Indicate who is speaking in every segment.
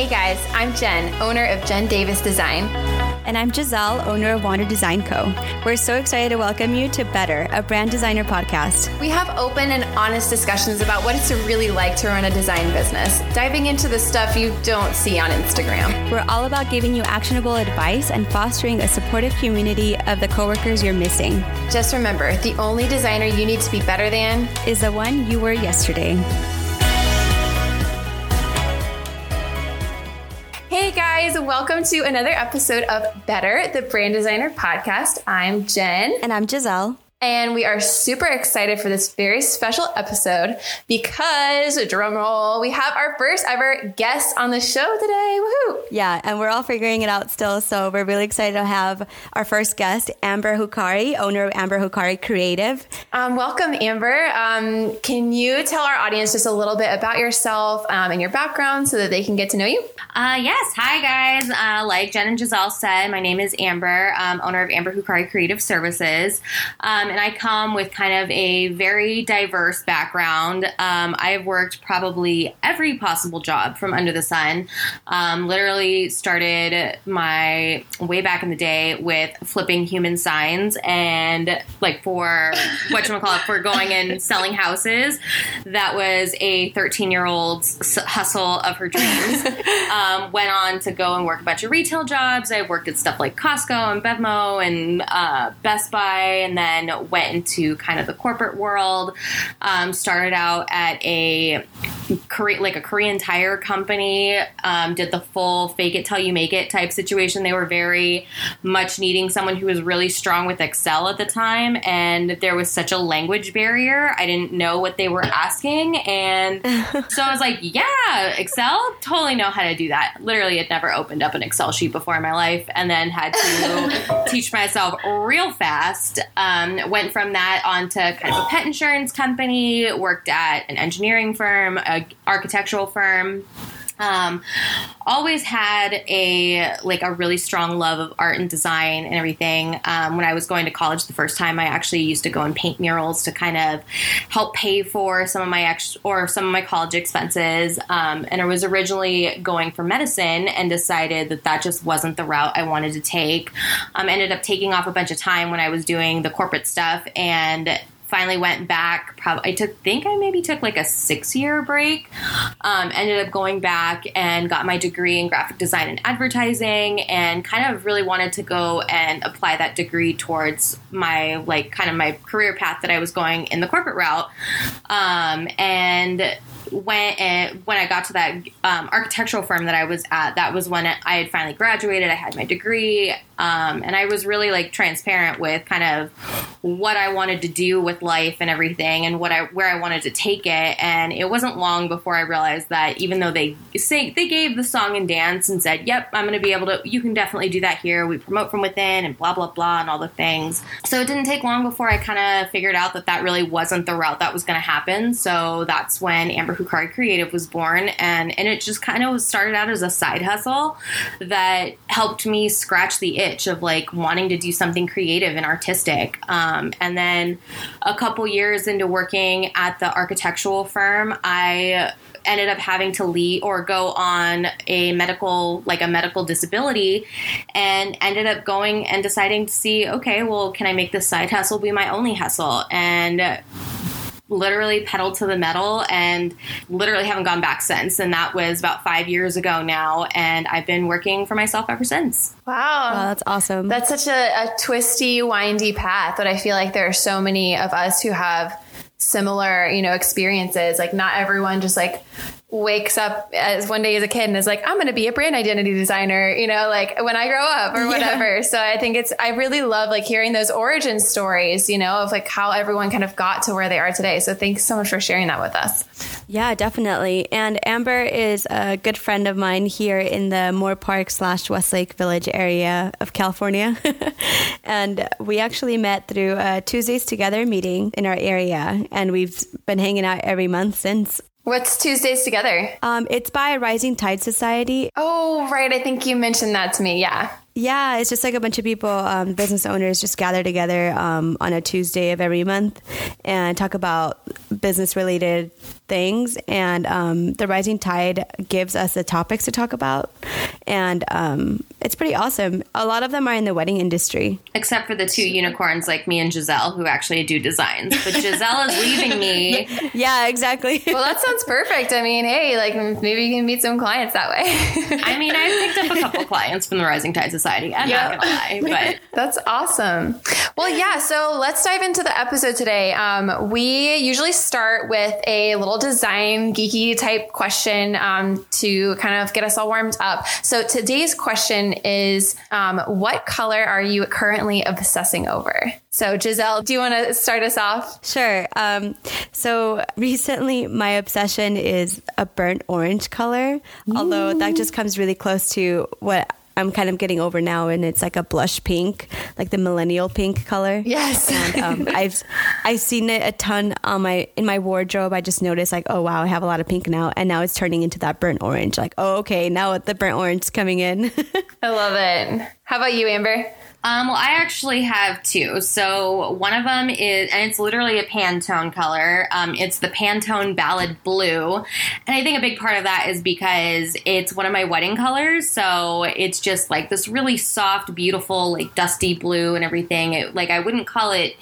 Speaker 1: Hey guys, I'm Jen, owner of Jen Davis Design.
Speaker 2: And I'm Giselle, owner of Wander Design Co. We're so excited to welcome you to Better, a brand designer podcast.
Speaker 1: We have open and honest discussions about what it's really like to run a design business, diving into the stuff you don't see on Instagram.
Speaker 2: We're all about giving you actionable advice and fostering a supportive community of the coworkers you're missing.
Speaker 1: Just remember the only designer you need to be better than
Speaker 2: is the one you were yesterday.
Speaker 1: Guys, welcome to another episode of Better, the Brand Designer Podcast. I'm Jen.
Speaker 2: And I'm Giselle.
Speaker 1: And we are super excited for this very special episode because, drumroll, we have our first ever guest on the show today. Woohoo!
Speaker 2: Yeah, and we're all figuring it out still. So we're really excited to have our first guest, Amber Hukari, owner of Amber Hukari Creative.
Speaker 1: Um, welcome, Amber. Um, can you tell our audience just a little bit about yourself um, and your background so that they can get to know you?
Speaker 3: Uh, yes. Hi, guys. Uh, like Jen and Giselle said, my name is Amber, um, owner of Amber Hukari Creative Services. Um, and I come with kind of a very diverse background. Um, I've worked probably every possible job from under the sun. Um, literally started my way back in the day with flipping human signs and like for what you call it for going and selling houses. That was a 13 year old's hustle of her dreams. Um, went on to go and work a bunch of retail jobs. I worked at stuff like Costco and Bevmo and uh, Best Buy, and then went into kind of the corporate world. Um, started out at a Korean, like a Korean tire company. Um, did the full fake it till you make it type situation. They were very much needing someone who was really strong with Excel at the time, and there was such a language barrier. I didn't know what they were asking, and so I was like, "Yeah, Excel, totally know how to do that." Literally, had never opened up an Excel sheet before in my life, and then had to teach myself real fast. Um, went from that onto kind of a pet insurance company. Worked at an engineering firm, a architectural firm. Um, always had a like a really strong love of art and design and everything. Um, when I was going to college the first time, I actually used to go and paint murals to kind of help pay for some of my ex or some of my college expenses. Um, and I was originally going for medicine and decided that that just wasn't the route I wanted to take. Um, ended up taking off a bunch of time when I was doing the corporate stuff and finally went back. Probably I took think I maybe took like a six year break. Um, ended up going back and got my degree in graphic design and advertising, and kind of really wanted to go and apply that degree towards my like kind of my career path that I was going in the corporate route. Um, and when and when I got to that um, architectural firm that I was at, that was when I had finally graduated. I had my degree, um, and I was really like transparent with kind of what I wanted to do with life and everything, and what I where I wanted to take it. And it wasn't long before I realized that even though they say they gave the song and dance and said, "Yep, I'm going to be able to," you can definitely do that here. We promote from within and blah blah blah and all the things. So it didn't take long before I kind of figured out that that really wasn't the route that was going to happen. So that's when Amber Hukari Creative was born, and and it just kind of started out as a side hustle that helped me scratch the itch of like wanting to do something creative and artistic. Um, and then a couple years into working at the architectural firm, I ended up having to leave or go on a medical like a medical disability and ended up going and deciding to see okay well can i make this side hustle be my only hustle and literally pedal to the metal and literally haven't gone back since. And that was about five years ago now. And I've been working for myself ever since.
Speaker 1: Wow.
Speaker 2: wow that's awesome.
Speaker 1: That's such a, a twisty, windy path. But I feel like there are so many of us who have similar, you know, experiences. Like not everyone just like wakes up as one day as a kid and is like, I'm going to be a brand identity designer, you know, like when I grow up or whatever. Yeah. So I think it's, I really love like hearing those origin stories, you know, of like how everyone kind of got to where they are today. So thanks so much for sharing that with us.
Speaker 2: Yeah, definitely. And Amber is a good friend of mine here in the Moorpark slash Westlake Village area of California. and we actually met through a Tuesdays Together meeting in our area. And we've been hanging out every month since.
Speaker 1: What's Tuesdays Together?
Speaker 2: Um, it's by Rising Tide Society.
Speaker 1: Oh, right. I think you mentioned that to me. Yeah.
Speaker 2: Yeah, it's just like a bunch of people, um, business owners, just gather together um, on a Tuesday of every month and talk about business related things, and um, the Rising Tide gives us the topics to talk about, and um, it's pretty awesome. A lot of them are in the wedding industry,
Speaker 3: except for the two unicorns like me and Giselle, who actually do designs. But Giselle is leaving me.
Speaker 2: Yeah, exactly.
Speaker 1: well, that sounds perfect. I mean, hey, like maybe you can meet some clients that way.
Speaker 3: I mean, I picked up a couple clients from the Rising Tide Society. I'm
Speaker 1: Yeah.
Speaker 3: not gonna lie, but
Speaker 1: That's awesome. Well, yeah, so let's dive into the episode today. Um, we usually start with a little design geeky type question um, to kind of get us all warmed up. So today's question is um, What color are you currently obsessing over? So, Giselle, do you want to start us off?
Speaker 2: Sure. Um, so recently, my obsession is a burnt orange color, although that just comes really close to what I'm kind of getting over now, and it's like a blush pink, like the millennial pink color.
Speaker 1: Yes.
Speaker 2: And um, I've I've seen it a ton on my in my wardrobe. I just noticed like, oh wow, I have a lot of pink now, and now it's turning into that burnt orange. Like, oh okay, now the burnt orange is coming in.
Speaker 1: I love it. How about you, Amber?
Speaker 3: Um, well, I actually have two. So one of them is, and it's literally a Pantone color. Um, it's the Pantone Ballad Blue, and I think a big part of that is because it's one of my wedding colors. So it's just like this really soft, beautiful, like dusty blue and everything. It, like I wouldn't call it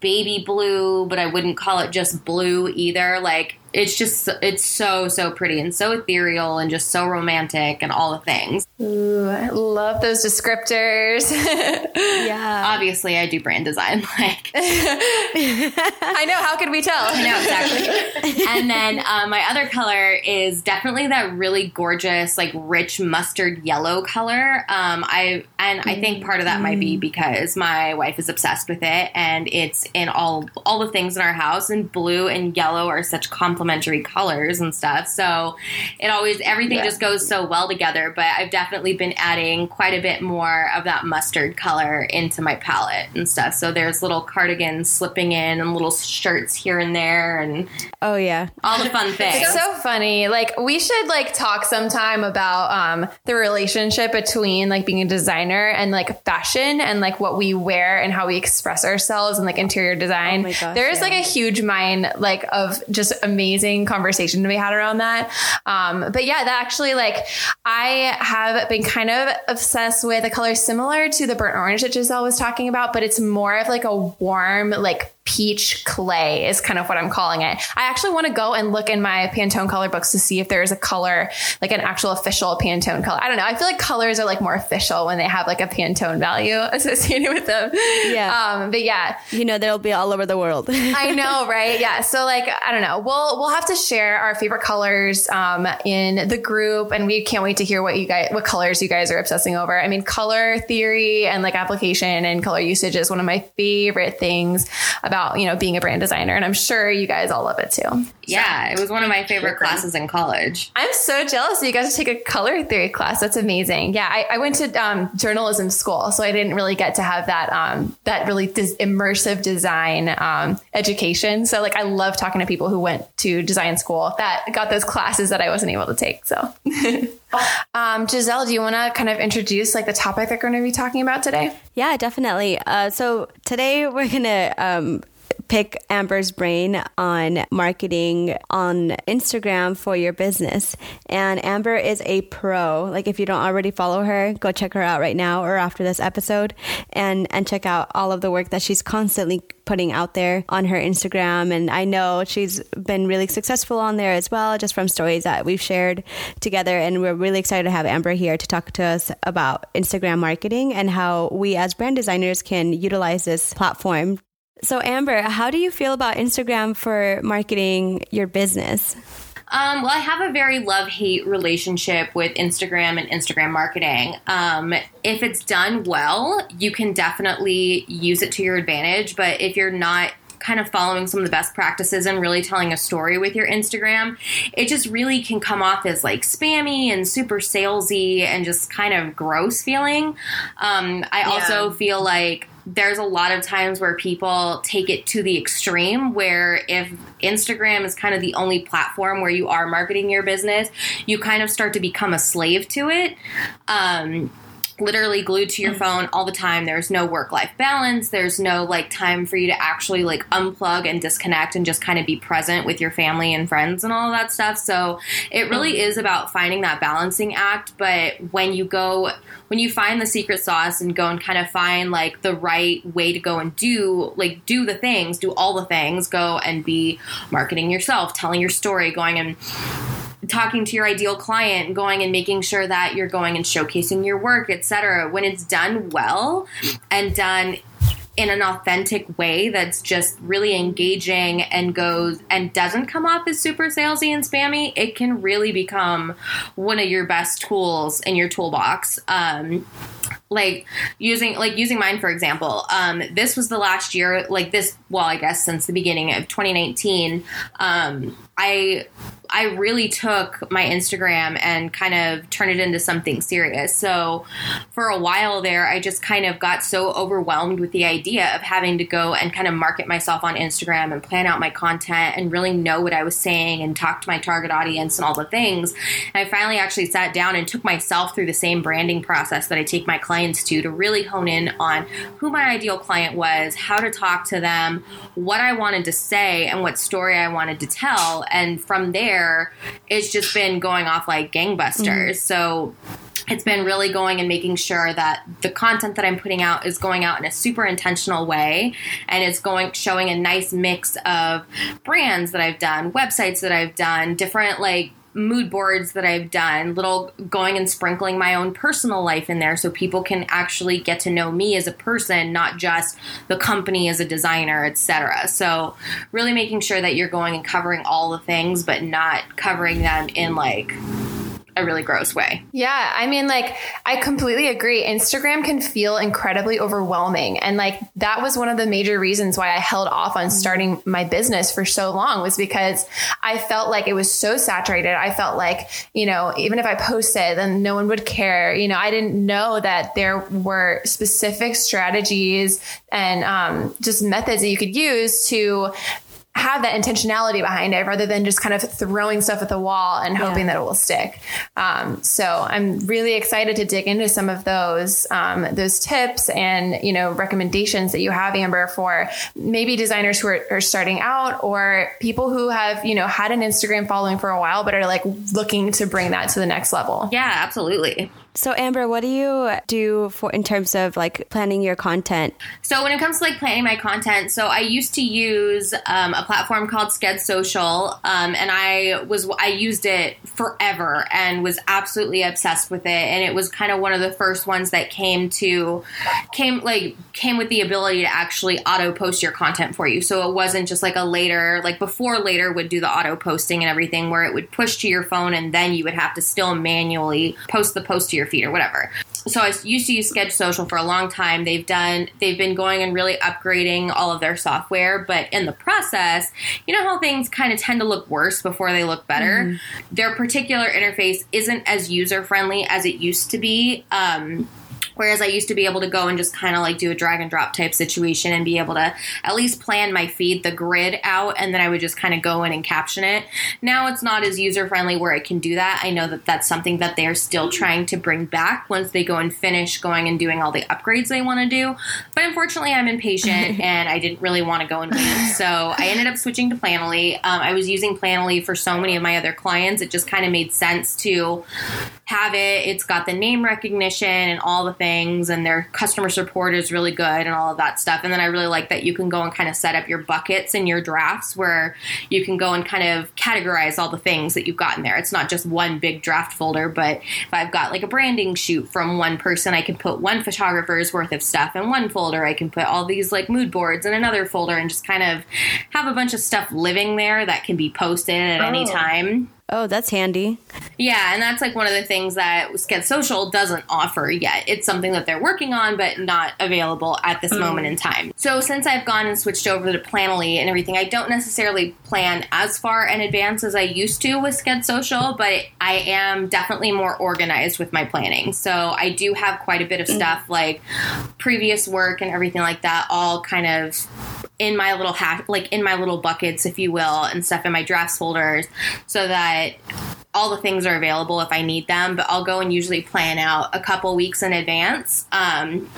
Speaker 3: baby blue, but I wouldn't call it just blue either. Like it's just it's so so pretty and so ethereal and just so romantic and all the things.
Speaker 1: Ooh, I love those descriptors.
Speaker 2: yeah.
Speaker 3: Obviously, I do brand design. Like
Speaker 1: I know. How could we tell?
Speaker 3: I know exactly. and then uh, my other color is definitely that really gorgeous, like rich mustard yellow color. Um, I and I think part of that might be because my wife is obsessed with it, and it's in all all the things in our house. And blue and yellow are such complementary colors and stuff. So it always everything
Speaker 1: Yeah.
Speaker 3: just goes so well together. But I've definitely been adding quite a bit more of that mustard color into my palette and stuff. So there's little cardigans slipping in and little shirts here and there and
Speaker 2: Oh yeah.
Speaker 3: all the fun things.
Speaker 1: It's so funny. Like we should like talk sometime about um the relationship between like being a designer and like fashion and like what we wear and how we express ourselves and like interior design.
Speaker 2: Oh my gosh,
Speaker 1: there is like a huge mind like of just amazing conversation to be had around that. Um but yeah, that actually like I have been kind of obsessed with a color similar to the burnt orange that Giselle was talking about, but it's more of like a warm like peach clay is kind of what I'm calling it. I actually want to go and look in my Pantone color books to see if there's a color, like an actual official Pantone color. I don't know. I feel like colors are like more official when they have like a Pantone value associated with them.
Speaker 2: Yeah.
Speaker 1: Um, but yeah,
Speaker 2: You know they'll be all over the world.
Speaker 1: I know, right? Yeah. So like, I don't know. We'll we'll have to share our favorite colors um, in the group, and we can't wait to hear what you guys, what colors you guys are obsessing over. I mean, color theory and like application and color usage is one of my favorite things about you know being a brand designer, and I'm sure you guys all love it too.
Speaker 3: yeah, it was one of my favorite classes in college.
Speaker 1: I'm so jealous that you guys take a color theory class. That's amazing. Yeah, I, I went to um, journalism school, so I didn't really get to have that um, that really dis- immersive design um, education. So like, I love talking to people who went to design school that got those classes that I wasn't able to take. So, um, Giselle, do you want to kind of introduce like the topic that we're going to be talking about today?
Speaker 2: Yeah, definitely. Uh, so today we're gonna um, pick Amber's brain on marketing on Instagram for your business. And Amber is a pro. Like if you don't already follow her, go check her out right now or after this episode, and and check out all of the work that she's constantly putting out there on her Instagram. And I know she's been really successful on there as well, just from stories that we've shared together. And we're really excited to have Amber here to talk to us about Instagram marketing and how we as brand designers can utilize this platform. So, Amber, how do you feel about Instagram for marketing your business?
Speaker 3: Um, well, I have a very love hate relationship with Instagram and Instagram marketing. Um, if it's done well, you can definitely use it to your advantage. But if you're not kind of following some of the best practices and really telling a story with your Instagram, it just really can come off as like spammy and super salesy and just kind of gross feeling. Um, I also feel like there's a lot of times where people take it to the extreme where if Instagram is kind of the only platform where you are marketing your business, you kind of start to become a slave to it. Um, literally glued to your mm. phone all the time. There's no work life balance. There's no like time for you to actually like unplug and disconnect and just kind of be present with your family and friends and all that stuff. So it really mm. is about finding that balancing act. But when you go, when you find the secret sauce and go and kind of find like the right way to go and do, like, do the things, do all the things, go and be marketing yourself, telling your story, going and talking to your ideal client, going and making sure that you're going and showcasing your work, etc. When it's done well and done in an authentic way that's just really engaging and goes and doesn't come off as super salesy and spammy, it can really become one of your best tools in your toolbox. Um, like using like using mine for example um, this was the last year like this well i guess since the beginning of 2019 um, i I really took my Instagram and kind of turned it into something serious. So for a while there, I just kind of got so overwhelmed with the idea of having to go and kind of market myself on Instagram and plan out my content and really know what I was saying and talk to my target audience and all the things. And I finally actually sat down and took myself through the same branding process that I take my clients to to really hone in on who my ideal client was, how to talk to them, what I wanted to say, and what story I wanted to tell. And from there, year, it's just been going off like gangbusters. Mm. So it's been really going and making sure that the content that I'm putting out is going out in a super intentional way and it's going showing a nice mix of brands that I've done, websites that I've done, different like mood boards that I've done, little going and sprinkling my own personal life in there so people can actually get to know me as a person, not just the company as a designer, etc. So, really making sure that you're going and covering all the things but not covering them in like a really gross way.
Speaker 1: Yeah, I mean like I completely agree. Instagram can feel incredibly overwhelming and like that was one of the major reasons why I held off on starting my business for so long was because I felt like it was so saturated. I felt like, you know, even if I posted then no one would care. You know, I didn't know that there were specific strategies and um, just methods that you could use to have that intentionality behind it rather than just kind of throwing stuff at the wall and hoping yeah. that it will stick. Um, so I'm really excited to dig into some of those um, those tips and you know recommendations that you have, Amber, for maybe designers who are, are, starting out or people who have you know had an Instagram following for a while but are like looking to bring that to the next level.
Speaker 3: Yeah, absolutely.
Speaker 2: So Amber, what do you do for in terms of like planning your content?
Speaker 3: So when it comes to like planning my content, so I used to use um, a platform called Sked Social, um, and I was I used it forever and was absolutely obsessed with it. And it was kind of one of the first ones that came to came like came with the ability to actually auto post your content for you. So it wasn't just like a later like before later would do the auto posting and everything where it would push to your phone and then you would have to still manually post the post to your your feed or whatever. So I used to use Sked Social for a long time. They've done they've been going and really upgrading all of their software, but in the process, you know how things kind of tend to look worse before they look better. Mm. Their particular interface isn't as user friendly as it used to be. Um, Whereas I used to be able to go and just kind of like do a drag and drop type situation and be able to at least plan my feed, the grid out, and then I would just kind of go in and caption it. Now it's not as user friendly where I can do that. I know that that's something that they're still trying to bring back once they go and finish going and doing all the upgrades they want to do. But unfortunately, I'm impatient and I didn't really want to go and wait. So I ended up switching to Planoly. Um, I was using Planoly for so many of my other clients. It just kind of made sense to have it. It's got the name recognition and all the things, and their customer support is really good and all of that stuff. And then I really like that you can go and kind of set up your buckets and your drafts where you can go and kind of categorize all the things that you've got in there. It's not just one big draft folder, but if I've got like a branding shoot from one person, I can put one photographer's worth of stuff in one folder. I can put all these like mood boards in another folder and just kind of have a bunch of stuff living there that can be posted at oh. any time.
Speaker 2: Oh, that's handy.
Speaker 3: Yeah, and that's like one of the things that Sked Social doesn't offer yet. It's something that they're working on, but not available at this mm. moment in time. So since I've gone and switched over to Planoly and everything, I don't necessarily plan as far in advance as I used to with Sked Social, but I am definitely more organized with my planning. So I do have quite a bit of mm. stuff like previous work and everything like that, all kind of in my little hat, like in my little buckets, if you will, and stuff in my drafts folders, so that all the things are available if I need them, but I'll go and usually plan out a couple weeks in advance. Um,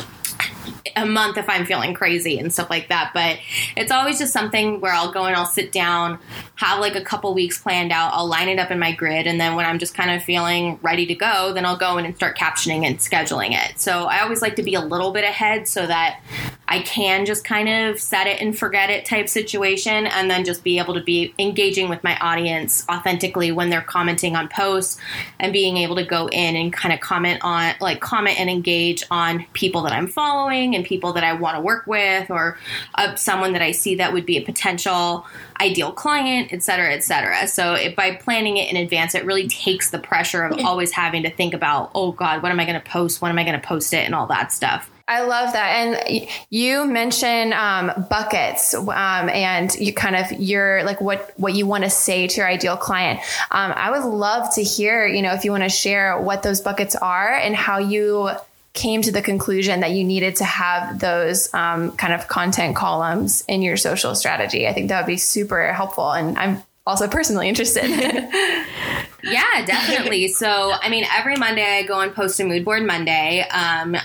Speaker 3: a month if I'm feeling crazy and stuff like that. But it's always just something where I'll go and I'll sit down, have like a couple weeks planned out, I'll line it up in my grid, and then when I'm just kind of feeling ready to go, then I'll go in and start captioning and scheduling it. So I always like to be a little bit ahead so that I can just kind of set it and forget it type situation and then just be able to be engaging with my audience authentically when they're commenting on posts and being able to go in and kind of comment on like comment and engage on people that I'm following and people that I want to work with or uh, someone that I see that would be a potential ideal client, et cetera, et cetera. So it, by planning it in advance, it really takes the pressure of always having to think about, oh God, what am I going to post? When am I going to post it? And all that stuff.
Speaker 1: I love that. And you mentioned um, buckets um, and you kind of your like what what you want to say to your ideal client. Um, I would love to hear, you know, if you want to share what those buckets are and how you came to the conclusion that you needed to have those um, kind of content columns in your social strategy. I think that would be super helpful. And I'm also personally interested.
Speaker 3: yeah, definitely. So, I mean, every Monday I go and post a mood board Monday. Um,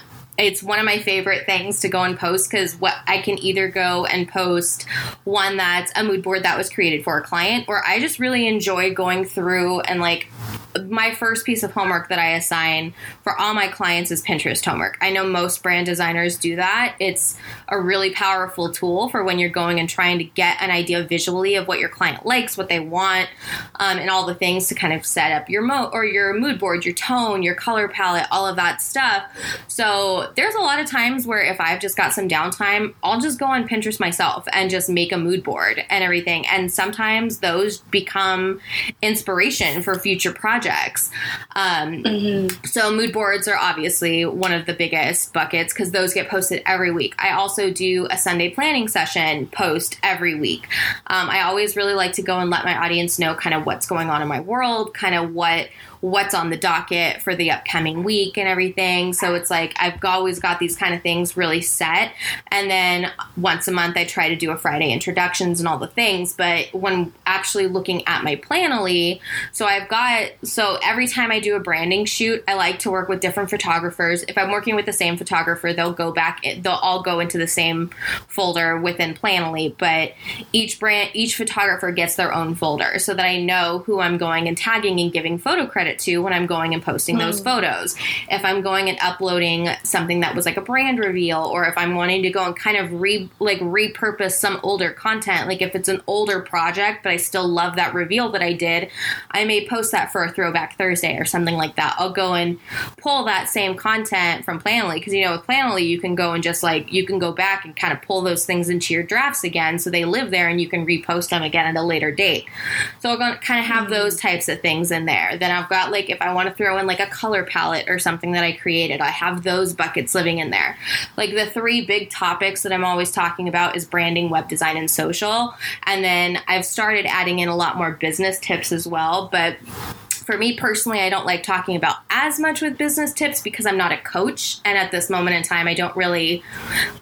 Speaker 3: it's one of my favorite things to go and post because what I can either go and post one that's a mood board that was created for a client, or I just really enjoy going through and like my first piece of homework that I assign for all my clients is Pinterest homework. I know most brand designers do that. It's a really powerful tool for when you're going and trying to get an idea visually of what your client likes, what they want, um, and all the things to kind of set up your mo or your mood board, your tone, your color palette, all of that stuff. So there's a lot of times where if I've just got some downtime, I'll just go on Pinterest myself and just make a mood board and everything. And sometimes those become inspiration for future projects. Um, mm-hmm. So mood boards are obviously one of the biggest buckets because those get posted every week. I also do a Sunday planning session post every week. Um, I always really like to go and let my audience know kind of what's going on in my world, kind of what what's on the docket for the upcoming week and everything. So it's like I've always got these kind of things really set. And then once a month, I try to do a Friday introductions and all the things. But when actually looking at my Planoly, so I've got, so every time I do a branding shoot, I like to work with different photographers. If I'm working with the same photographer, they'll go back, they'll all go into the same folder within Planoly. But each brand, each photographer gets their own folder so that I know who I'm going and tagging and giving photo credit to when I'm going and posting those hmm. photos. If I'm going and uploading something that was like a brand reveal, or if I'm wanting to go and kind of re like repurpose some older content, like if it's an older project, but I still love that reveal that I did, I may post that for a throwback Thursday or something like that. I'll go and pull that same content from Planoly because you know with Planoly you can go and just like you can go back and kind of pull those things into your drafts again, so they live there and you can repost them again at a later date. So I'm going to kind of have mm-hmm. those types of things in there. Then I've got like if I want to throw in like a color palette or something that I created, I have those buckets living in there. Like the three big topics that I'm always talking about is branding, web design, and social. And then I've started adding in a lot more business tips as well, but for me personally, I don't like talking about as much with business tips because I'm not a coach. And at this moment in time, I don't really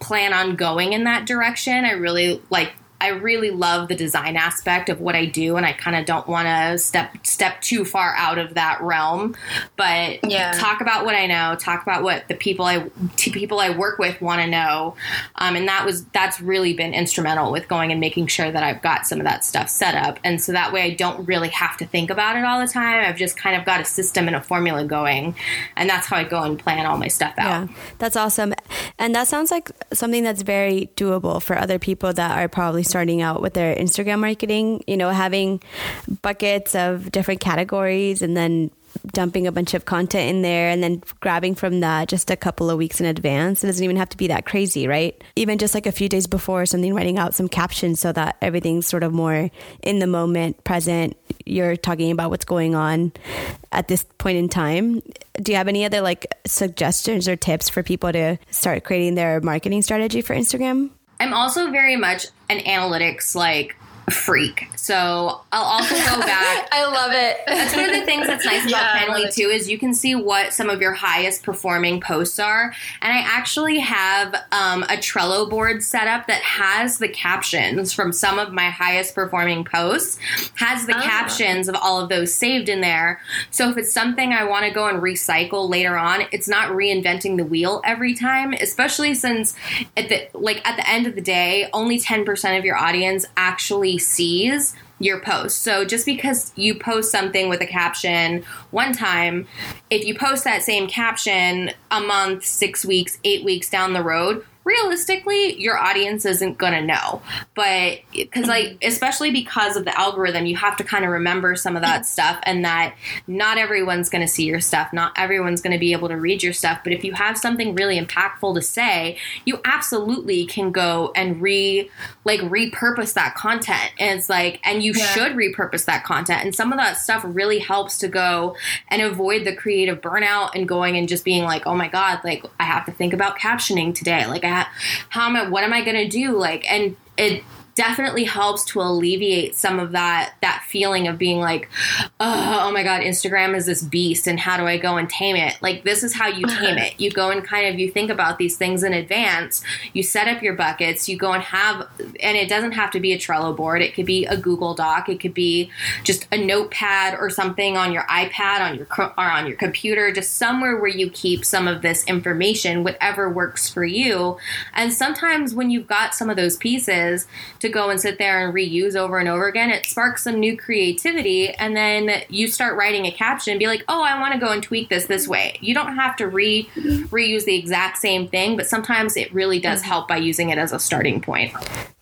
Speaker 3: plan on going in that direction. I really like I really love the design aspect of what I do, and I kind of don't want to step step too far out of that realm. But yeah. talk about what I know, talk about what the people I people I work with want to know, um, and that was that's really been instrumental with going and making sure that I've got some of that stuff set up, and so that way I don't really have to think about it all the time. I've just kind of got a system and a formula going, and that's how I go and plan all my stuff out.
Speaker 2: Yeah, that's awesome, and that sounds like something that's very doable for other people that are probably starting out with their Instagram marketing, you know, having buckets of different categories and then dumping a bunch of content in there and then grabbing from that just a couple of weeks in advance. It doesn't even have to be that crazy, right? Even just like a few days before something, writing out some captions so that everything's sort of more in the moment, present. You're talking about what's going on at this point in time. Do you have any other like suggestions or tips for people to start creating their marketing strategy for Instagram?
Speaker 3: I'm also very much an analytics like freak. So I'll also go back.
Speaker 1: I love it.
Speaker 3: That's one of the things that's nice about
Speaker 1: Yeah, Planoly
Speaker 3: too is you can see what some of your highest performing posts are. And I actually have um, a Trello board set up that has the captions from some of my highest performing posts, has the
Speaker 1: Ah.
Speaker 3: captions of all of those saved in there. So if it's something I want to go and recycle later on, it's not reinventing the wheel every time, especially since at the like at the end of the day, only 10% of your audience actually sees your post. So just because you post something with a caption one time, if you post that same caption a month, 6 weeks, 8 weeks down the road, realistically your audience isn't going to know. But cuz like mm-hmm. especially because of the algorithm, you have to kind of remember some of that stuff and that not everyone's going to see your stuff, not everyone's going to be able to read your stuff, but if you have something really impactful to say, you absolutely can go and re like repurpose that content. And it's like and you
Speaker 1: Yeah.
Speaker 3: should repurpose that content. And some of that stuff really helps to go and avoid the creative burnout and going and just being like, oh my God, like I have to think about captioning today. Like, I ha- how am I, what am I to do? Like, and it, definitely helps to alleviate some of that that feeling of being like oh, oh my god instagram is this beast and how do i go and tame it? Like this is how you uh-huh. tame it. You go and kind of you think about these things in advance. You set up your buckets. You go and have and it doesn't have to be a trello board. It could be a google doc. It could be just a notepad or something on your ipad on your or on your computer just somewhere where you keep some of this information whatever works for you. And sometimes when you've got some of those pieces to go and sit there and reuse over and over again it sparks some new creativity and then you start writing a caption and be like oh i want to go and tweak this this way you don't have to re reuse the exact same thing but sometimes it really does help by using it as a starting point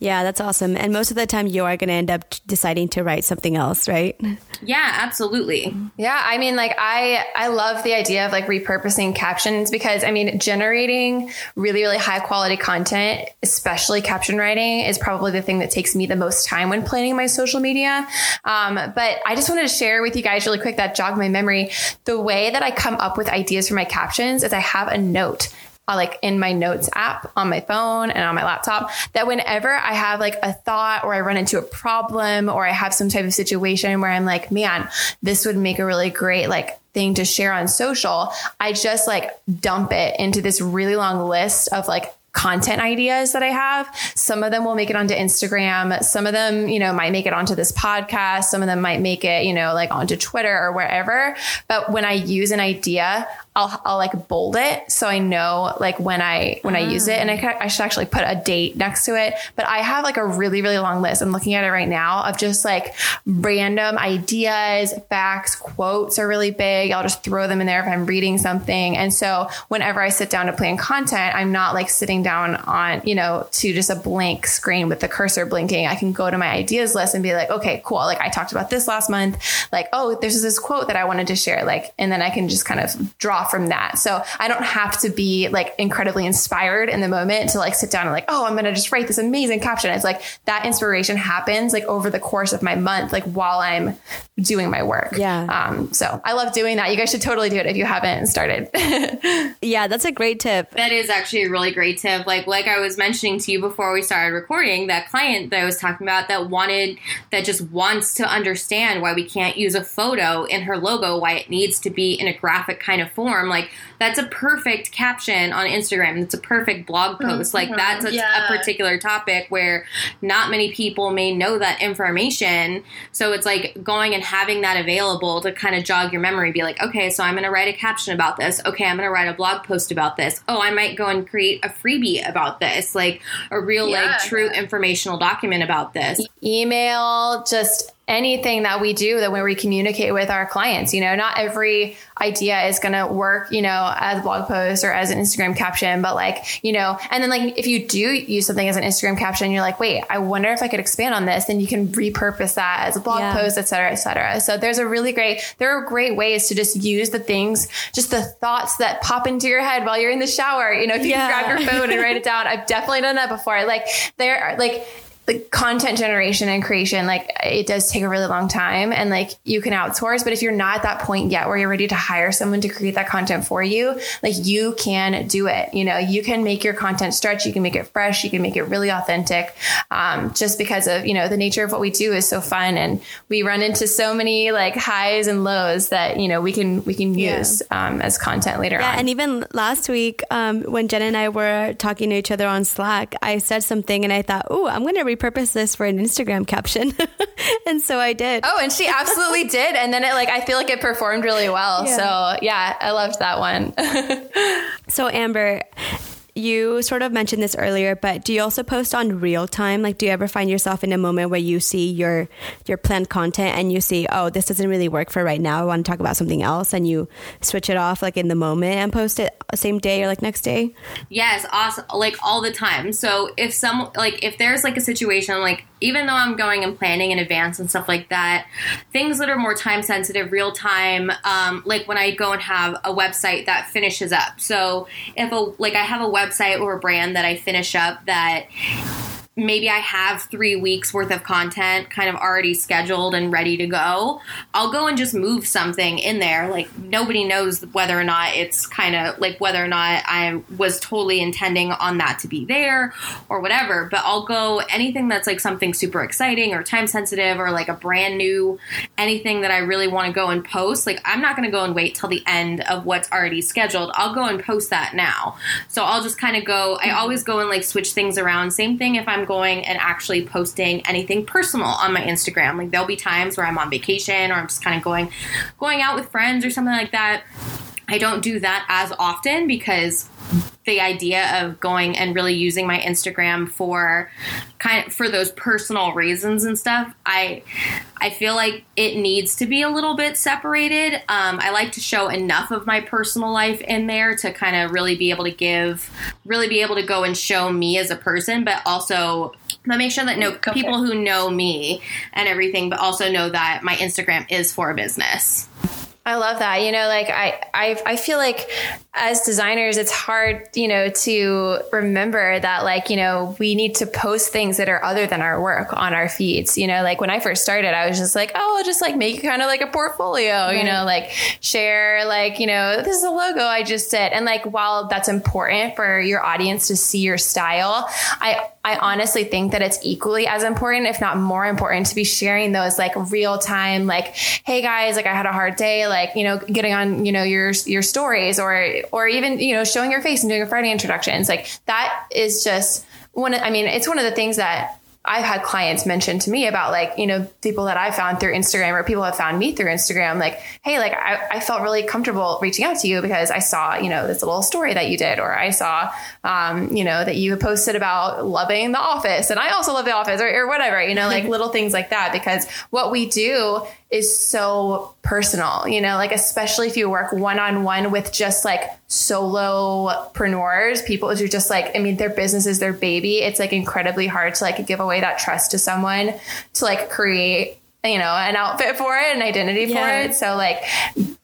Speaker 2: Yeah, that's awesome. And most of the time, you are going to end up deciding to write something else, right?
Speaker 3: yeah absolutely
Speaker 1: Yeah, I mean, like I I love the idea of like repurposing captions because I mean, generating really really high quality content, especially caption writing, is probably the thing that takes me the most time when planning my social media. Um, but I just wanted to share with you guys really quick that jogged my memory. The way that I come up with ideas for my captions is I have a note uh, like in my notes app on my phone and on my laptop that whenever I have like a thought or I run into a problem or I have some type of situation where I'm like, man, this would make a really great like thing to share on social, I just like dump it into this really long list of like content ideas that I have. Some of them will make it onto Instagram. Some of them, you know, might make it onto this podcast. Some of them might make it, you know, like onto Twitter or wherever. But when I use an idea, I'll, I'll like bold it so I know like when I when I use it. And I, mm. ca- I should actually put a date next to it. But I have like a really really long list. I'm looking at it right now of just like random ideas facts quotes are really big. I'll just throw them in there if I'm reading something. And so whenever I sit down to plan content I'm not like sitting down on you know to just a blank screen with the cursor blinking. I can go to my ideas list and be like okay cool. Like I talked about this last month. Like oh there's this quote that I wanted to share. Like and then I can just kind of draw from that. So I don't have to be like incredibly inspired in the moment to like sit down and like, oh, I'm going to just write this amazing caption. It's like that inspiration happens like over the course of my month, like while I'm doing my work.
Speaker 2: Yeah.
Speaker 1: Um, so I love doing that. You guys should totally do it if you haven't started.
Speaker 2: Yeah, that's a great tip.
Speaker 3: That is actually a really great tip. Like like I was mentioning to you before we started recording, that client that I was talking about that wanted that just wants to understand why we can't use a photo in her logo, why it needs to be in a graphic kind of form. Like that's a perfect caption on Instagram. that's a perfect blog mm-hmm. post. Like that's a,
Speaker 1: Yeah.
Speaker 3: a particular topic where not many people may know that information. So it's like going and having that available to kind of jog your memory, be like, okay, so I'm going to write a caption about this. Okay, I'm going to write a blog post about this. Oh, I might go and create a freebie about this, like a real,
Speaker 1: Yeah.
Speaker 3: like, true informational document about this.
Speaker 1: email, just anything that we do that when we communicate with our clients, you know, not every idea is going to work, you know, as a blog post or as an Instagram caption, but like, you know, and then like if you do use something as an Instagram caption, you're like, wait, I wonder if I could expand on this, then you can repurpose that as a blog
Speaker 2: Yeah.
Speaker 1: post, et cetera, et cetera. So there's a really great, there are great ways to just use the things, just the thoughts that pop into your head while you're in the shower. You know, if you
Speaker 2: Yeah.
Speaker 1: can grab your phone and write it down. I've definitely done that before. Like there are like, the content generation and creation, like it does take a really long time and like you can outsource. But if you're not at that point yet where you're ready to hire someone to create that content for you, like you can do it. You know, you can make your content stretch, you can make it fresh, you can make it really authentic. Um, just because of, you know, the nature of what we do is so fun and we run into so many like highs and lows that, you know, we can, we can use yeah. um, as content later
Speaker 2: yeah,
Speaker 1: on.
Speaker 2: And even last week, um, when Jen and I were talking to each other on Slack, I said something and I thought, oh, I'm going to repurpose this for an Instagram caption. and so I did.
Speaker 1: Oh, and she absolutely did. And then it like, I feel like it performed really well. Yeah. So yeah, I loved that one.
Speaker 2: so Amber, you sort of mentioned this earlier, but do you also post on real time? Like, do you ever find yourself in a moment where you see your your planned content and you see, oh, this doesn't really work for right now. I want to talk about something else, and you switch it off like in the moment and post it same day or like next day?
Speaker 3: Yes, awesome. Like all the time. So if some like if there's like a situation like even though I'm going and planning in advance and stuff like that, things that are more time sensitive, real time, um, like when I go and have a website that finishes up. So if a like I have a website or a brand that I finish up that maybe I have three weeks worth of content kind of already scheduled and ready to go, I'll go and just move something in there. Like nobody knows whether or not it's kind of like whether or not I was totally intending on that to be there or whatever. But I'll go anything that's like something super exciting or time sensitive or like a brand new anything that I really want to go and post. Like I'm not going to go and wait till the end of what's already scheduled. I'll go and post that now. So I'll just kind of go, I mm-hmm. always go and like switch things around. Same thing if I'm going and actually posting anything personal on my Instagram. Like there'll be times where I'm on vacation or I'm just kind of going going out with friends or something like that. I don't do that as often because the idea of going and really using my Instagram for kind of for those personal reasons and stuff, I I feel like it needs to be a little bit separated. Um, I like to show enough of my personal life in there to kind of really be able to give, really be able to go and show me as a person, but also but make sure that no okay. people who know me and everything, but also know that my Instagram is for a business.
Speaker 1: I love that. You know, like I, I, I feel like as designers, it's hard, you know, to remember that like, you know, we need to post things that are other than our work on our feeds. You know, like when I first started, I was just like, oh, I'll just like make it kind of like a portfolio, right. you know, like share, like, you know, this is a logo I just did. And like, while that's important for your audience to see your style, I, I honestly think that it's equally as important, if not more important, to be sharing those like real time, like, hey guys, like I had a hard day, like, you know, getting on, you know, your your stories or or even, you know, showing your face and doing a Friday introductions. Like that is just one I mean, it's one of the things that I've had clients mention to me about like, you know, people that I found through Instagram or people have found me through Instagram, like, hey, like I, I, felt really comfortable reaching out to you because I saw, you know, this little story that you did, or I saw, um, you know, that you posted about loving the office and I also love the office or, or whatever, you know, like little things like that. Because what we do is so personal, you know, like especially if you work one on one with just like solopreneurs, people who just like, I mean, their business is their baby. It's like incredibly hard to like give away that trust to someone to like create you know an outfit for it an identity yeah. for it so like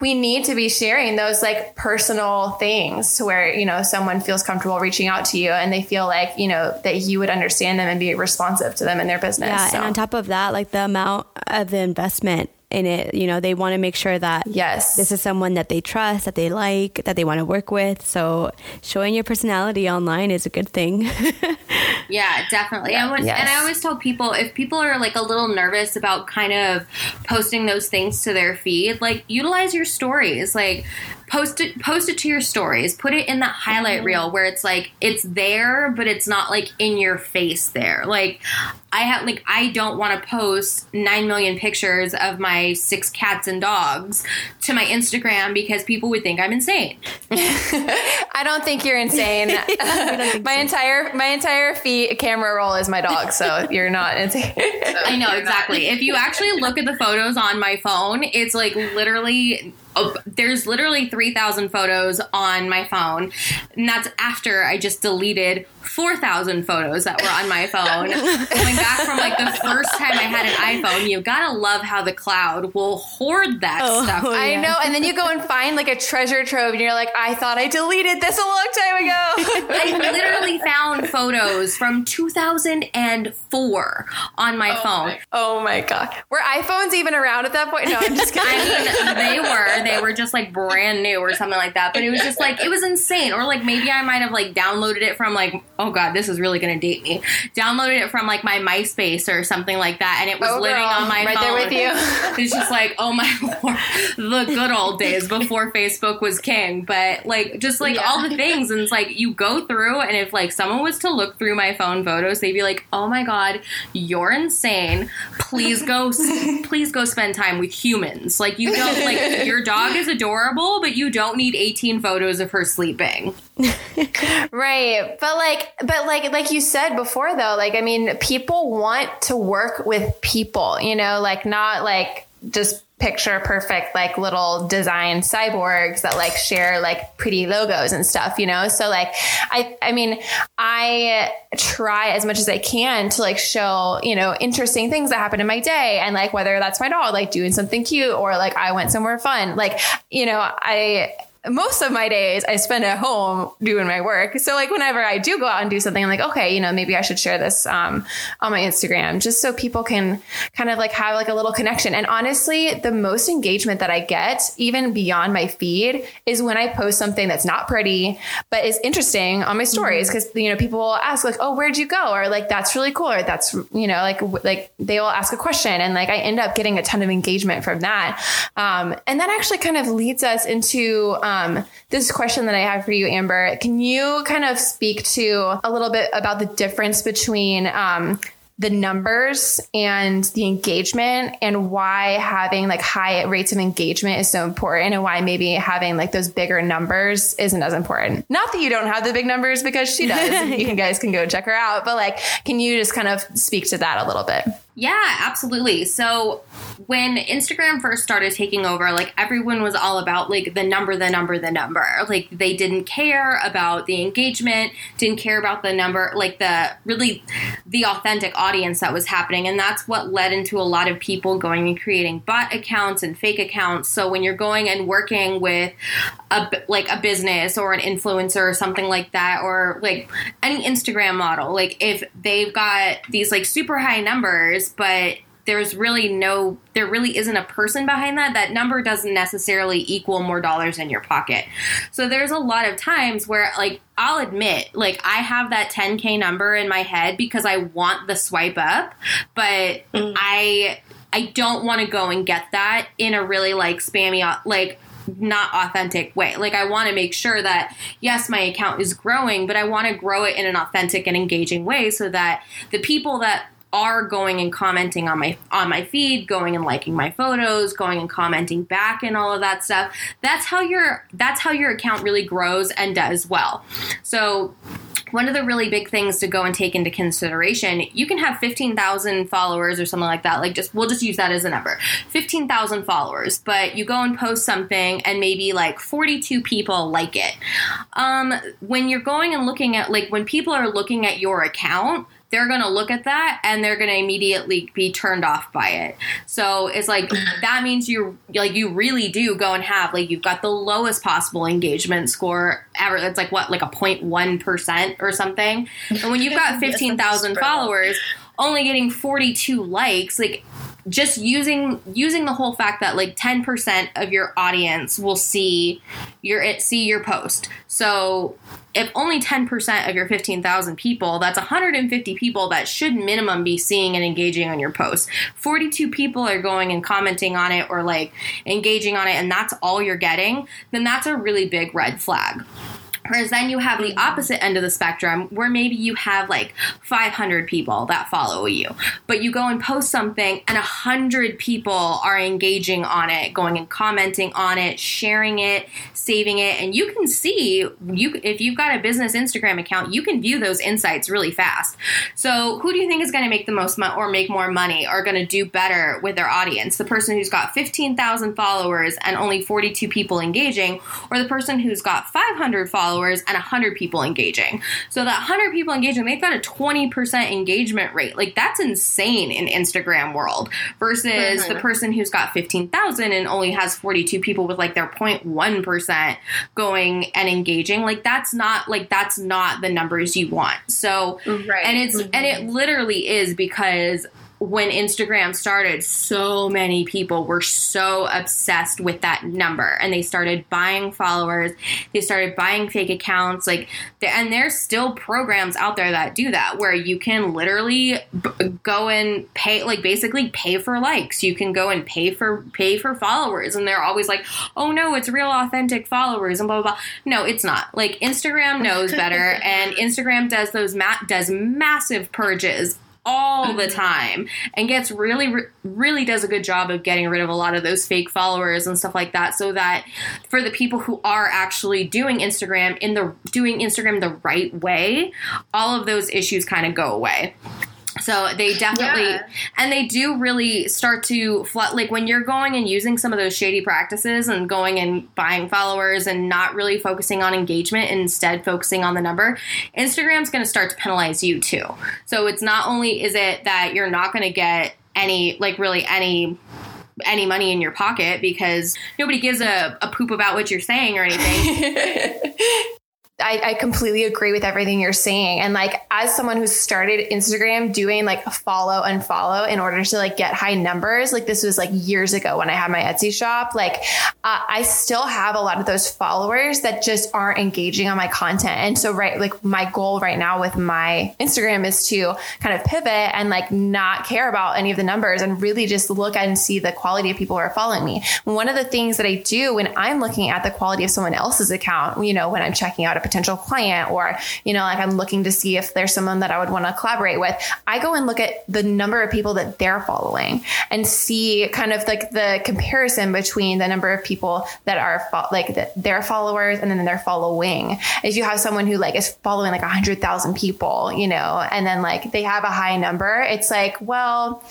Speaker 1: we need to be sharing those like personal things to where you know someone feels comfortable reaching out to you and they feel like you know that you would understand them and be responsive to them in their business
Speaker 2: yeah so. and on top of that like the amount of the investment in it. You know, they want to make sure that
Speaker 1: yes,
Speaker 2: this is someone that they trust, that they like, that they want to work with. So showing your personality online is a good thing.
Speaker 3: yeah, definitely. Yeah. And, when, yes. and I always tell people if people are like a little nervous about kind of posting those things to their feed, like utilize your stories. Like post it post it to your stories. Put it in that highlight mm-hmm. reel where it's like it's there but it's not like in your face there. Like i have like i don't want to post 9 million pictures of my six cats and dogs to my instagram because people would think i'm insane.
Speaker 1: I don't think you're insane. Think my so. entire my entire feed camera roll is my dog so you're not insane.
Speaker 3: I know exactly. If you actually look at the photos on my phone it's like literally oh, there's literally 3,000 photos on my phone. And that's after I just deleted 4,000 photos that were on my phone. Coming back from like the first time I had an iPhone, you gotta love how the cloud will hoard that
Speaker 2: Oh,
Speaker 3: stuff.
Speaker 2: yeah.
Speaker 1: I know. And then you go and find like a treasure trove and you're like, I thought I deleted this a long time ago.
Speaker 3: I literally found photos from 2004 on my oh phone.
Speaker 1: oh my God. Were iPhones even around at that point? No, I'm just kidding.
Speaker 3: I mean, they were. They were just like brand new or something like that. But it was just like it was insane. Or like maybe I might have like downloaded it from like oh god, this is really gonna date me. Downloaded it from like my MySpace or something like that, and it was
Speaker 1: Oh,
Speaker 3: living
Speaker 1: girl.
Speaker 3: on my
Speaker 1: Right
Speaker 3: phone.
Speaker 1: there with you.
Speaker 3: It's just like oh my lord, the good old days before Facebook was king. But like just like
Speaker 1: Yeah.
Speaker 3: all the things, and it's like you go through, and if like someone was to look through my phone photos, they'd be like, oh my god, you're insane. Please go, please go spend time with humans. Like you don't like your dog is adorable, but you don't need 18 photos of her sleeping.
Speaker 1: Right. But like but like like you said before though, like I mean, people want to work with people, you know, like not like just picture perfect like little design cyborgs that like share like pretty logos and stuff, you know? So like I I mean, I try as much as I can to like show, you know, interesting things that happen in my day and like whether that's my dog like doing something cute or like I went somewhere fun. Like, you know, I most of my days I spend at home doing my work. So like whenever I do go out and do something, I'm like, okay, you know, maybe I should share this um, on my Instagram just so people can kind of like have like a little connection. And honestly, the most engagement that I get, even beyond my feed, is when I post something that's not pretty but is interesting on my stories because you know people will ask like, oh, where'd you go? Or like that's really cool. Or that's you know like like they will ask a question and like I end up getting a ton of engagement from that. Um, and that actually kind of leads us into um, this question that I have for you, Amber. Can you kind of speak to a little bit about the difference between um, the numbers and the engagement and why having like high rates of engagement is so important and why maybe having like those bigger numbers isn't as important. Not that you don't have the big numbers because she does. you guys can go check her out, but like can you just kind of speak to that a little bit?
Speaker 3: Yeah, absolutely. So when Instagram first started taking over, like everyone was all about like the number, the number, the number. Like they didn't care about the engagement, didn't care about the number, like the really the authentic audience that was happening. And that's what led into a lot of people going and creating bot accounts and fake accounts. So when you're going and working with a like a business or an influencer or something like that or like any Instagram model, like if they've got these like super high numbers but there's really no there really isn't a person behind that. That number doesn't necessarily equal more dollars in your pocket. So there's a lot of times where like i'll admit like i have that 10k number in my head because i want the swipe up but mm. i i don't want to go and get that in a really like spammy like not authentic way. Like I want to make sure that yes, my account is growing, but I want to grow it in an authentic and engaging way so that the people that are going and commenting on my on my feed, going and liking my photos, going and commenting back and all of that stuff. That's how your that's how your account really grows and does well. So one of the really big things to go and take into consideration, you can have 15,000 followers or something like that. Like just we'll just use that as a number. 15,000 followers, but you go and post something and maybe like 42 people like it. Um when you're going and looking at like when people are looking at your account, they're going to look at that and they're going to immediately be turned off by it. So it's like that means you like you really do go and have like you've got the lowest possible engagement score ever. It's like what like a 0.1% or something. And when you've got 15,000 followers, only getting 42 likes, like just using using the whole fact that like 10% of your audience will see your it see your post. So if only 10% of your 15,000 people, that's 150 people that should minimum be seeing and engaging on your post. 42 people are going and commenting on it or like engaging on it and that's all you're getting, then that's a really big red flag. Whereas then you have the opposite end of the spectrum where maybe you have like 500 people that follow you, but you go and post something and 100 people are engaging on it, going and commenting on it, sharing it, saving it, and you can see you if you've got a business Instagram account, you can view those insights really fast. So, who do you think is going to make the most money or make more money or going to do better with their audience? The person who's got 15,000 followers and only 42 people engaging or the person who's got 500 followers followers and 100 people engaging. So that 100 people engaging, they've got a 20% engagement rate. Like that's insane in Instagram world versus mm-hmm. the person who's got 15,000 and only has 42 people with like their 0.1% going and engaging. Like that's not like that's not the numbers you want. So right. and it's mm-hmm. and it literally is because when Instagram started, so many people were so obsessed with that number and they started buying followers. They started buying fake accounts. Like, and there's still programs out there that do that where you can literally b- go and pay, like, basically pay for likes. You can go and pay for pay for followers, and they're always like, "Oh no, it's real authentic followers," and blah blah blah. No, it's not. Like Instagram knows better, and Instagram does those ma- does massive purges all the time and gets really really does a good job of getting rid of a lot of those fake followers and stuff like that so that for the people who are actually doing Instagram in the doing Instagram the right way all of those issues kind of go away so they definitely, yeah. and they do really start to flood. Like when you're going and using some of those shady practices and going and buying followers and not really focusing on engagement, instead focusing on the number, Instagram's going to start to penalize you too. So it's not only is it that you're not going to get any, like really any any money in your pocket because nobody gives a, a poop about what you're saying or anything.
Speaker 1: I, I, completely agree with everything you're saying. And like, as someone who started Instagram doing like a follow and follow in order to like get high numbers, like this was like years ago when I had my Etsy shop, like uh, I still have a lot of those followers that just aren't engaging on my content. And so, right, like my goal right now with my Instagram is to kind of pivot and like not care about any of the numbers and really just look and see the quality of people who are following me. One of the things that I do when I'm looking at the quality of someone else's account, you know, when I'm checking out a potential client or, you know, like I'm looking to see if there's someone that I would want to collaborate with, I go and look at the number of people that they're following and see kind of like the comparison between the number of people that are fo- like the, their followers and then their following. If you have someone who like is following like a hundred thousand people, you know, and then like they have a high number, it's like, well,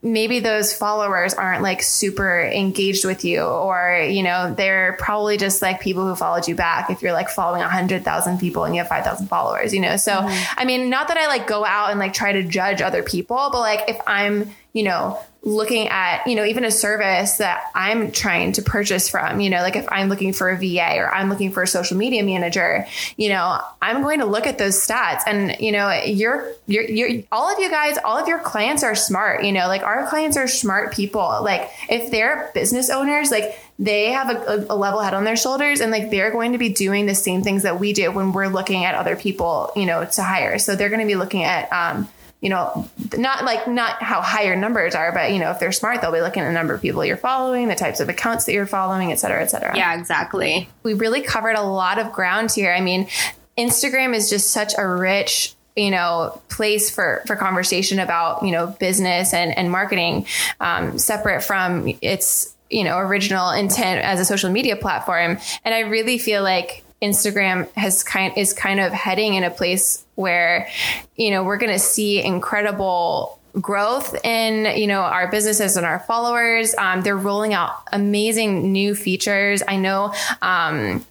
Speaker 1: maybe those followers aren't like super engaged with you or you know they're probably just like people who followed you back if you're like following 100,000 people and you have 5,000 followers you know so mm-hmm. i mean not that i like go out and like try to judge other people but like if i'm you know looking at, you know, even a service that I'm trying to purchase from, you know, like if I'm looking for a VA or I'm looking for a social media manager, you know, I'm going to look at those stats and, you know, you're, you're, you're, all of you guys, all of your clients are smart, you know, like our clients are smart people. Like if they're business owners, like they have a, a, level head on their shoulders and like they're going to be doing the same things that we do when we're looking at other people, you know, to hire. So they're going to be looking at, um, you know, not like not how higher numbers are, but you know, if they're smart, they'll be looking at the number of people you're following, the types of accounts that you're following, et cetera, et cetera.
Speaker 3: Yeah, exactly.
Speaker 1: We really covered a lot of ground here. I mean, Instagram is just such a rich you know place for for conversation about you know business and and marketing um, separate from its you know original intent as a social media platform and i really feel like Instagram has kind is kind of heading in a place where you know we're going to see incredible growth in you know our businesses and our followers. Um, they're rolling out amazing new features. I know um,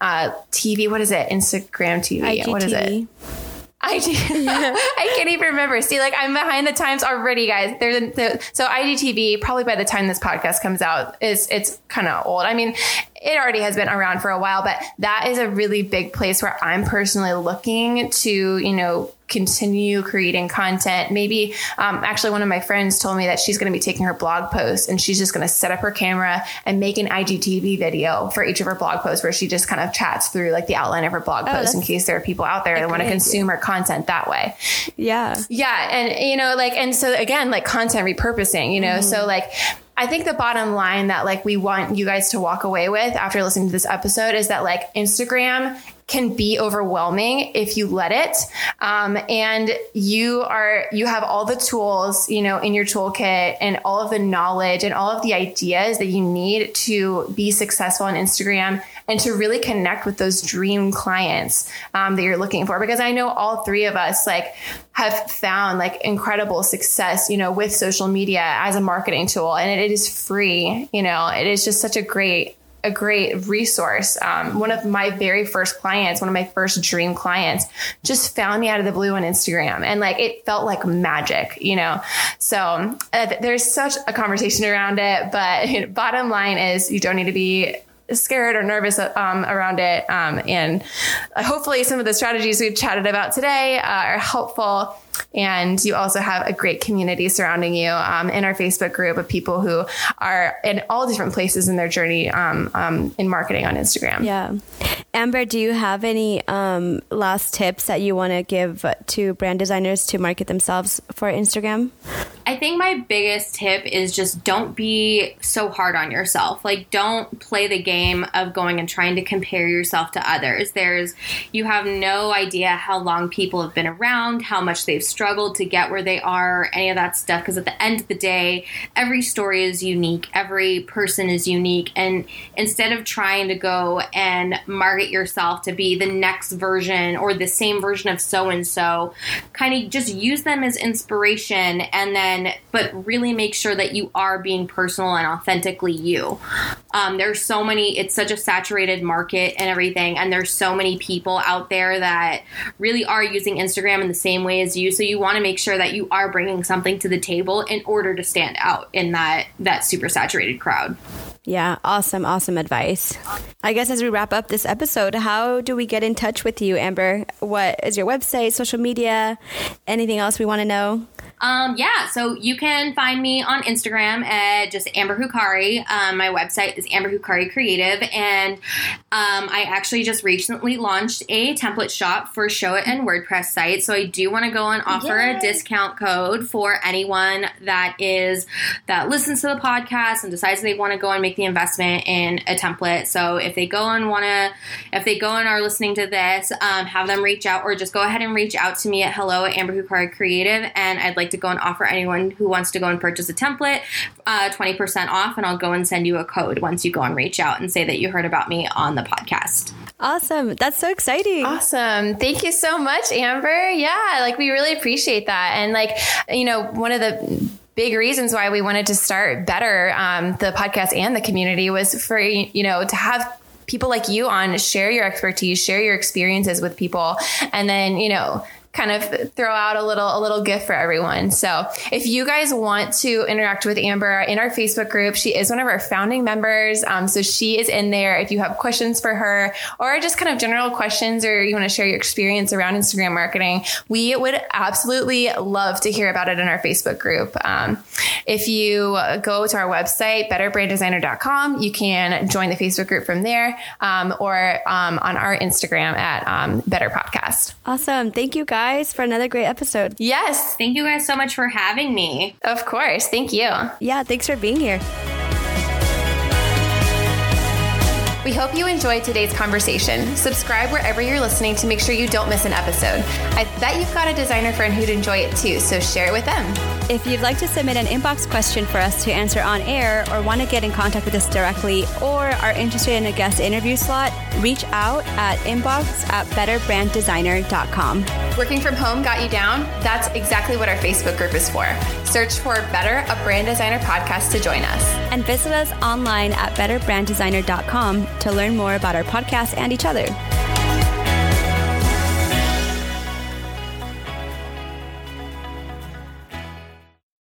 Speaker 1: uh, TV. What is it? Instagram TV. IGTV. What is it? I I can't even remember. See, like I'm behind the times already, guys. There's the, so IGTV. Probably by the time this podcast comes out, is it's kind of old. I mean, it already has been around for a while, but that is a really big place where I'm personally looking to, you know, continue creating content. Maybe, um, actually, one of my friends told me that she's going to be taking her blog posts and she's just going to set up her camera and make an IGTV video for each of her blog posts where she just kind of chats through like the outline of her blog oh, post in case there are people out there that want to consume her content that way.
Speaker 2: Yeah.
Speaker 1: Yeah. And, you know, like, and so again, like content repurposing, you know, mm-hmm. so like, I think the bottom line that like we want you guys to walk away with after listening to this episode is that like Instagram can be overwhelming if you let it. Um, and you are, you have all the tools, you know, in your toolkit and all of the knowledge and all of the ideas that you need to be successful on Instagram and to really connect with those dream clients um, that you're looking for. Because I know all three of us like have found like incredible success, you know, with social media as a marketing tool, and it, it is free. You know, it is just such a great a great resource. Um, one of my very first clients, one of my first dream clients, just found me out of the blue on Instagram, and like it felt like magic, you know. So uh, there's such a conversation around it, but you know, bottom line is you don't need to be scared or nervous um, around it. Um, and uh, hopefully, some of the strategies we've chatted about today uh, are helpful. And you also have a great community surrounding you um, in our Facebook group of people who are in all different places in their journey um, um, in marketing on Instagram.
Speaker 2: Yeah. Amber, do you have any um, last tips that you want to give to brand designers to market themselves for Instagram?
Speaker 3: I think my biggest tip is just don't be so hard on yourself. Like, don't play the game of going and trying to compare yourself to others. There's, you have no idea how long people have been around, how much they've struggled to get where they are, any of that stuff. Because at the end of the day, every story is unique, every person is unique. And instead of trying to go and market yourself to be the next version or the same version of so and so, kind of just use them as inspiration and then but really make sure that you are being personal and authentically you. Um, there's so many, it's such a saturated market and everything, and there's so many people out there that really are using Instagram in the same way as you. So you want to make sure that you are bringing something to the table in order to stand out in that that super saturated crowd.
Speaker 2: Yeah, awesome, awesome advice. I guess as we wrap up this episode, how do we get in touch with you, Amber? What is your website, social media, anything else we want to know?
Speaker 3: Um, yeah, so you can find me on Instagram at just Amber Hukari. Um, my website is Amber Hukari Creative, and um, I actually just recently launched a template shop for Showit and WordPress site. So I do want to go and offer Yay. a discount code for anyone that is that listens to the podcast and decides they want to go and make the investment in a template. So if they go and want to, if they go and are listening to this, um, have them reach out or just go ahead and reach out to me at hello at Amber Hukari Creative, and I'd like like to go and offer anyone who wants to go and purchase a template uh, 20% off, and I'll go and send you a code once you go and reach out and say that you heard about me on the podcast.
Speaker 2: Awesome. That's so exciting.
Speaker 1: Awesome. Thank you so much, Amber. Yeah, like we really appreciate that. And like, you know, one of the big reasons why we wanted to start better um, the podcast and the community was for you know to have people like you on share your expertise share your experiences with people and then you know kind of throw out a little a little gift for everyone. So if you guys want to interact with Amber in our Facebook group, she is one of our founding members. Um, so she is in there. If you have questions for her or just kind of general questions or you want to share your experience around Instagram marketing, we would absolutely love to hear about it in our Facebook group. Um, if you go to our website, betterbranddesigner.com, you can join the Facebook group from there um, or um, on our Instagram at um, Better Podcast.
Speaker 2: Awesome. Thank you guys guys, for another great episode.
Speaker 1: Yes.
Speaker 3: Thank you guys so much for having me.
Speaker 1: Of course. Thank you.
Speaker 2: Yeah, thanks for being here.
Speaker 1: We hope you enjoyed today's conversation. Subscribe wherever you're listening to make sure you don't miss an episode. I bet you've got a designer friend who'd enjoy it too, so share it with them.
Speaker 2: If you'd like to submit an inbox question for us to answer on air or want to get in contact with us directly or are interested in a guest interview slot, reach out at inbox at betterbranddesigner.com.
Speaker 1: Working from home got you down? That's exactly what our Facebook group is for. Search for Better, a brand designer podcast to join us.
Speaker 2: And visit us online at betterbranddesigner.com to learn more about our podcast and each other.